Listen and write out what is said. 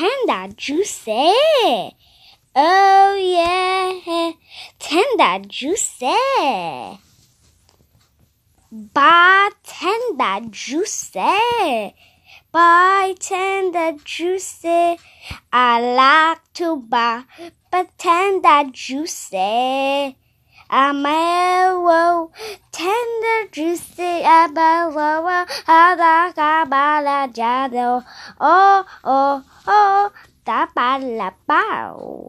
tender juicy. Oh yeah, tender juicy. Buy tender juicy. Buy tender juicy. I like to buy but tender juicy. I'm a tender juicy about how the cabala. Oh, oh, oh, da ba la bow.